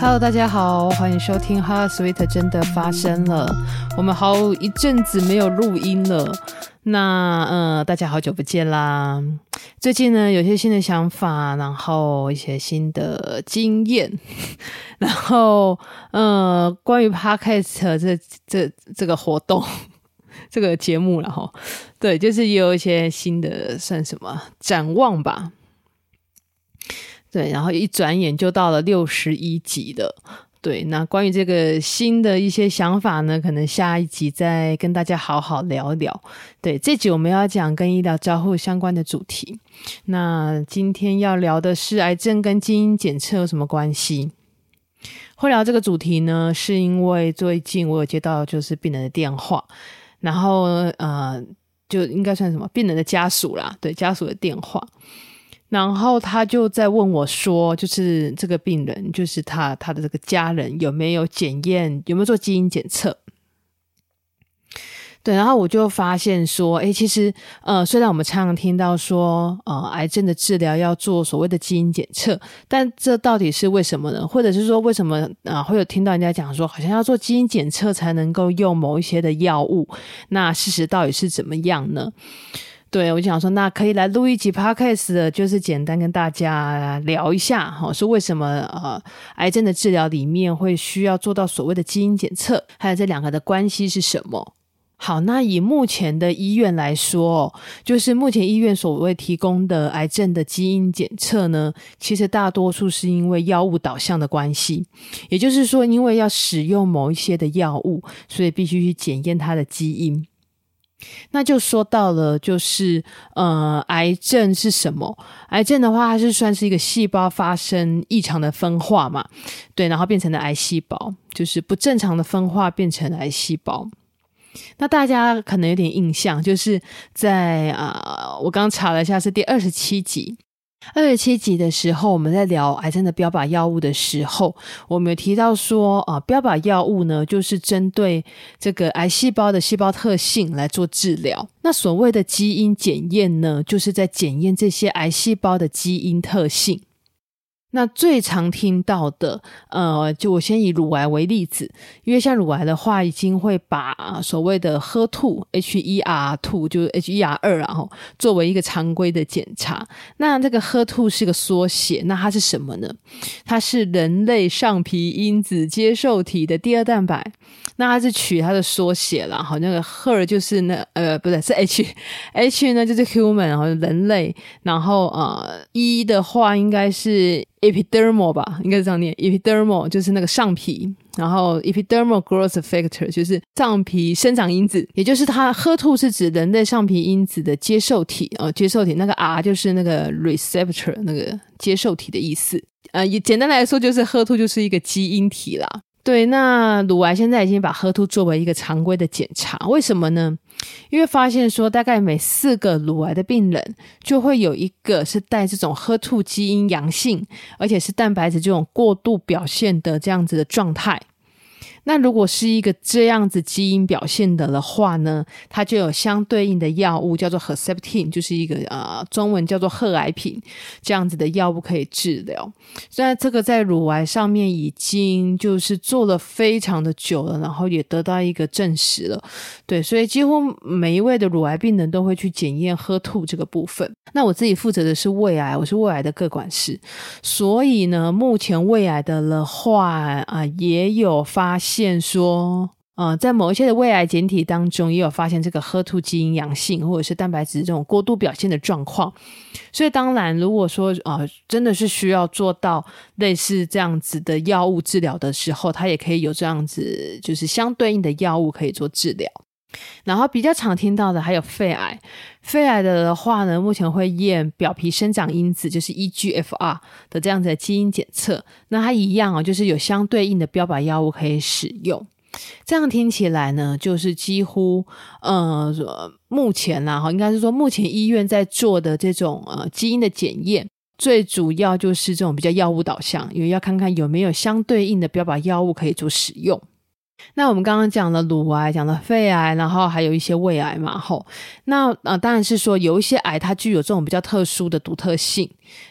Hello，大家好，欢迎收听《Heart Sweet》真的发生了。我们好一阵子没有录音了，那呃，大家好久不见啦。最近呢，有些新的想法，然后一些新的经验，然后呃，关于 Podcast 这这这个活动，这个节目，然后对，就是也有一些新的算什么展望吧。对，然后一转眼就到了六十一集了。对，那关于这个新的一些想法呢，可能下一集再跟大家好好聊聊。对，这集我们要讲跟医疗照护相关的主题。那今天要聊的是癌症跟基因检测有什么关系？会聊这个主题呢，是因为最近我有接到就是病人的电话，然后呃，就应该算什么病人的家属啦，对，家属的电话。然后他就在问我说：“就是这个病人，就是他他的这个家人有没有检验，有没有做基因检测？”对，然后我就发现说：“哎，其实呃，虽然我们常常听到说，呃，癌症的治疗要做所谓的基因检测，但这到底是为什么呢？或者是说，为什么啊、呃，会有听到人家讲说，好像要做基因检测才能够用某一些的药物？那事实到底是怎么样呢？”对，我就想说，那可以来录一集 podcast，就是简单跟大家聊一下，哈，说为什么呃，癌症的治疗里面会需要做到所谓的基因检测，还有这两个的关系是什么？好，那以目前的医院来说，就是目前医院所谓提供的癌症的基因检测呢，其实大多数是因为药物导向的关系，也就是说，因为要使用某一些的药物，所以必须去检验它的基因。那就说到了，就是呃，癌症是什么？癌症的话，它是算是一个细胞发生异常的分化嘛，对，然后变成了癌细胞，就是不正常的分化变成癌细胞。那大家可能有点印象，就是在啊、呃，我刚查了一下，是第二十七集。二十七集的时候，我们在聊癌症的标靶药物的时候，我们有提到说，啊，标靶药物呢，就是针对这个癌细胞的细胞特性来做治疗。那所谓的基因检验呢，就是在检验这些癌细胞的基因特性。那最常听到的，呃，就我先以乳癌为例子，因为像乳癌的话，已经会把所谓的 HER2，H-E-R2，就是 H-E-R2，然后作为一个常规的检查。那这个 HER2 是个缩写，那它是什么呢？它是人类上皮因子接受体的第二蛋白。那它是取它的缩写了，好，那个 Her 就是那呃，不对，是 H，H 呢就是 human，然后人类，然后呃，E 的话应该是。Epidermal 吧，应该是这样念。Epidermal 就是那个上皮，然后 Epidermal Growth Factor 就是上皮生长因子，也就是它 HER2 是指人类上皮因子的接受体呃，接受体那个 R 就是那个 receptor 那个接受体的意思。呃，也简单来说，就是 HER2 就是一个基因体啦。对，那乳癌现在已经把 HER2 作为一个常规的检查，为什么呢？因为发现说，大概每四个乳癌的病人就会有一个是带这种 HER2 基因阳性，而且是蛋白质这种过度表现的这样子的状态。那如果是一个这样子基因表现的的话呢，它就有相对应的药物叫做 Herceptin，就是一个呃中文叫做贺癌品这样子的药物可以治疗。虽然这个在乳癌上面已经就是做了非常的久了，然后也得到一个证实了。对，所以几乎每一位的乳癌病人都会去检验 HER2 这个部分。那我自己负责的是胃癌，我是胃癌的个管师，所以呢，目前胃癌的的话啊、也有发现。现说，呃，在某一些的胃癌检体当中，也有发现这个喝吐基因阳性，或者是蛋白质这种过度表现的状况。所以，当然，如果说呃，真的是需要做到类似这样子的药物治疗的时候，它也可以有这样子，就是相对应的药物可以做治疗。然后比较常听到的还有肺癌，肺癌的话呢，目前会验表皮生长因子，就是 EGFR 的这样子的基因检测。那它一样哦，就是有相对应的标靶药物可以使用。这样听起来呢，就是几乎呃，目前呢，哈，应该是说目前医院在做的这种呃基因的检验，最主要就是这种比较药物导向，因为要看看有没有相对应的标靶药物可以做使用。那我们刚刚讲了乳癌，讲了肺癌，然后还有一些胃癌嘛，吼。那呃，当然是说有一些癌它具有这种比较特殊的独特性，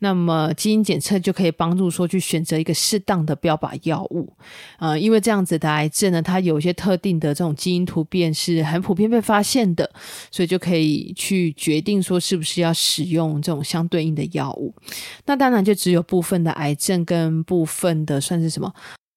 那么基因检测就可以帮助说去选择一个适当的标靶药物。呃，因为这样子的癌症呢，它有一些特定的这种基因突变是很普遍被发现的，所以就可以去决定说是不是要使用这种相对应的药物。那当然就只有部分的癌症跟部分的算是什么？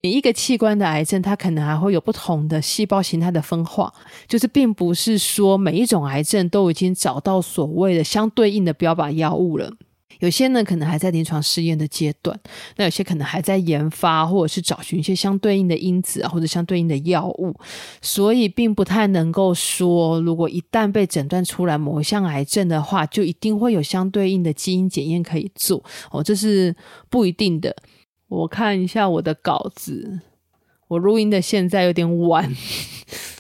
每一个器官的癌症，它可能还会有不同的细胞形态的分化，就是并不是说每一种癌症都已经找到所谓的相对应的标靶药物了。有些呢，可能还在临床试验的阶段，那有些可能还在研发，或者是找寻一些相对应的因子啊，或者相对应的药物，所以并不太能够说，如果一旦被诊断出来某一项癌症的话，就一定会有相对应的基因检验可以做哦，这是不一定的。我看一下我的稿子，我录音的现在有点晚，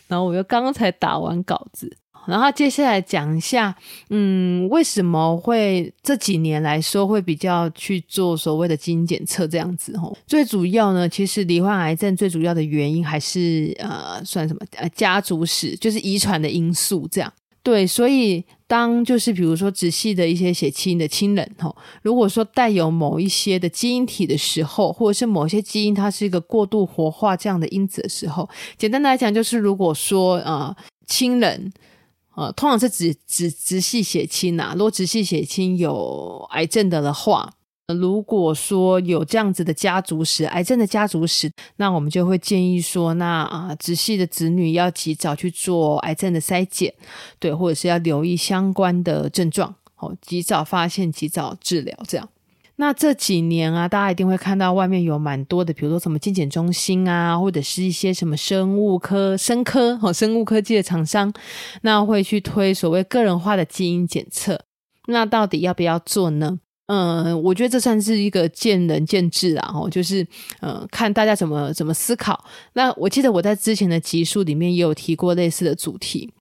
然后我又刚刚才打完稿子，然后接下来讲一下，嗯，为什么会这几年来说会比较去做所谓的基因检测这样子？吼，最主要呢，其实罹患癌症最主要的原因还是呃，算什么？呃，家族史，就是遗传的因素这样。对，所以当就是比如说直系的一些血亲的亲人吼，如果说带有某一些的基因体的时候，或者是某些基因它是一个过度活化这样的因子的时候，简单来讲就是如果说呃亲人呃通常是指直直系血亲呐，如果直系血亲有癌症的的话。如果说有这样子的家族史，癌症的家族史，那我们就会建议说，那啊，直系的子女要及早去做癌症的筛检，对，或者是要留意相关的症状，哦，及早发现，及早治疗，这样。那这几年啊，大家一定会看到外面有蛮多的，比如说什么健检中心啊，或者是一些什么生物科、生科哦，生物科技的厂商，那会去推所谓个人化的基因检测，那到底要不要做呢？嗯，我觉得这算是一个见仁见智啊，吼，就是呃，看大家怎么怎么思考。那我记得我在之前的集数里面也有提过类似的主题。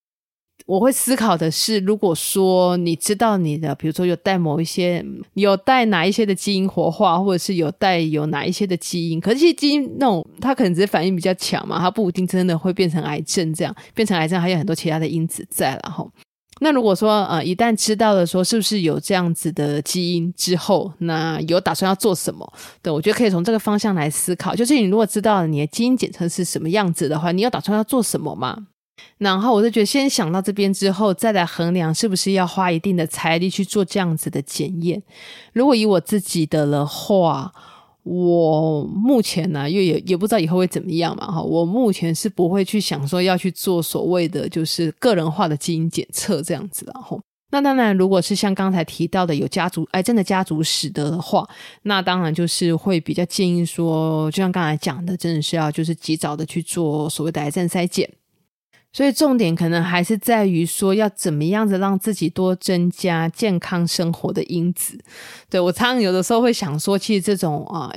我会思考的是，如果说你知道你的，比如说有带某一些，有带哪一些的基因活化，或者是有带有哪一些的基因，可是基因那种它可能只是反应比较强嘛，它不一定真的会变成癌症，这样变成癌症还有很多其他的因子在，然后。那如果说呃，一旦知道了说是不是有这样子的基因之后，那有打算要做什么？对，我觉得可以从这个方向来思考。就是你如果知道了你的基因检测是什么样子的话，你有打算要做什么吗？然后我就觉得先想到这边之后，再来衡量是不是要花一定的财力去做这样子的检验。如果以我自己的的话。我目前呢，因为也也不知道以后会怎么样嘛，哈。我目前是不会去想说要去做所谓的就是个人化的基因检测这样子，然后那当然，如果是像刚才提到的有家族癌症的家族史的话，那当然就是会比较建议说，就像刚才讲的，真的是要就是及早的去做所谓的癌症筛检。所以重点可能还是在于说，要怎么样子让自己多增加健康生活的因子。对，我常常有的时候会想说，其实这种啊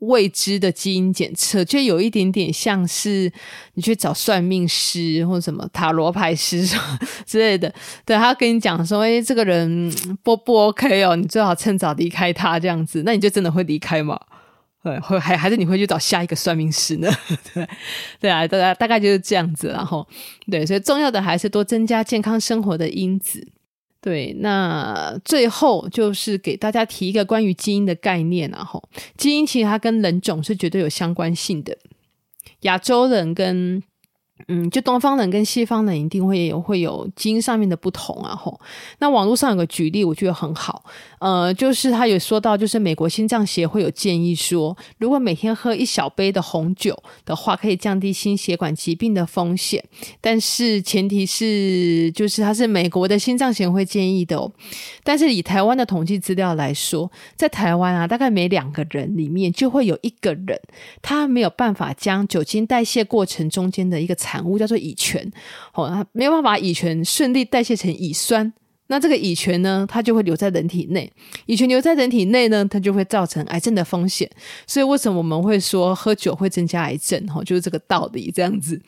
未知的基因检测，就有一点点像是你去找算命师或者什么塔罗牌师什么 之类的。对，他跟你讲说，哎，这个人 不不 OK 哦，你最好趁早离开他这样子，那你就真的会离开吗？对，会还还是你会去找下一个算命师呢？对，对啊，大概大概就是这样子，然后对，所以重要的还是多增加健康生活的因子。对，那最后就是给大家提一个关于基因的概念，然后基因其实它跟人种是绝对有相关性的，亚洲人跟。嗯，就东方人跟西方人一定会有会有基因上面的不同啊吼。那网络上有个举例，我觉得很好，呃，就是他有说到，就是美国心脏协会有建议说，如果每天喝一小杯的红酒的话，可以降低心血管疾病的风险，但是前提是就是它是美国的心脏协会建议的哦。但是以台湾的统计资料来说，在台湾啊，大概每两个人里面就会有一个人，他没有办法将酒精代谢过程中间的一个产物叫做乙醛，哦，它没有办法乙醛顺利代谢成乙酸，那这个乙醛呢，它就会留在人体内，乙醛留在人体内呢，它就会造成癌症的风险。所以为什么我们会说喝酒会增加癌症？哈，就是这个道理，这样子。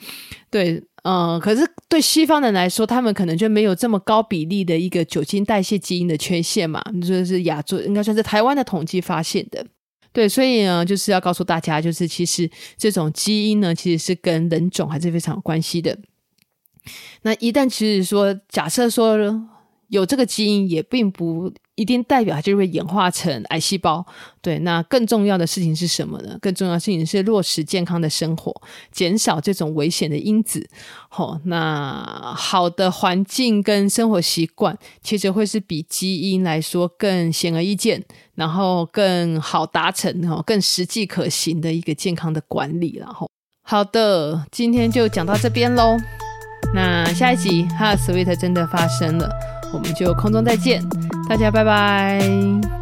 对，嗯，可是对西方人来说，他们可能就没有这么高比例的一个酒精代谢基因的缺陷嘛，就是亚洲应该算是台湾的统计发现的。对，所以呢，就是要告诉大家，就是其实这种基因呢，其实是跟人种还是非常有关系的。那一旦其实说，假设说有这个基因，也并不一定代表它就会演化成癌细胞。对，那更重要的事情是什么呢？更重要的事情是落实健康的生活，减少这种危险的因子。好、哦，那好的环境跟生活习惯，其实会是比基因来说更显而易见，然后更好达成，哦，更实际可行的一个健康的管理。然后，好的，今天就讲到这边喽。那下一集哈，Sweet 真的发生了，我们就空中再见，大家拜拜。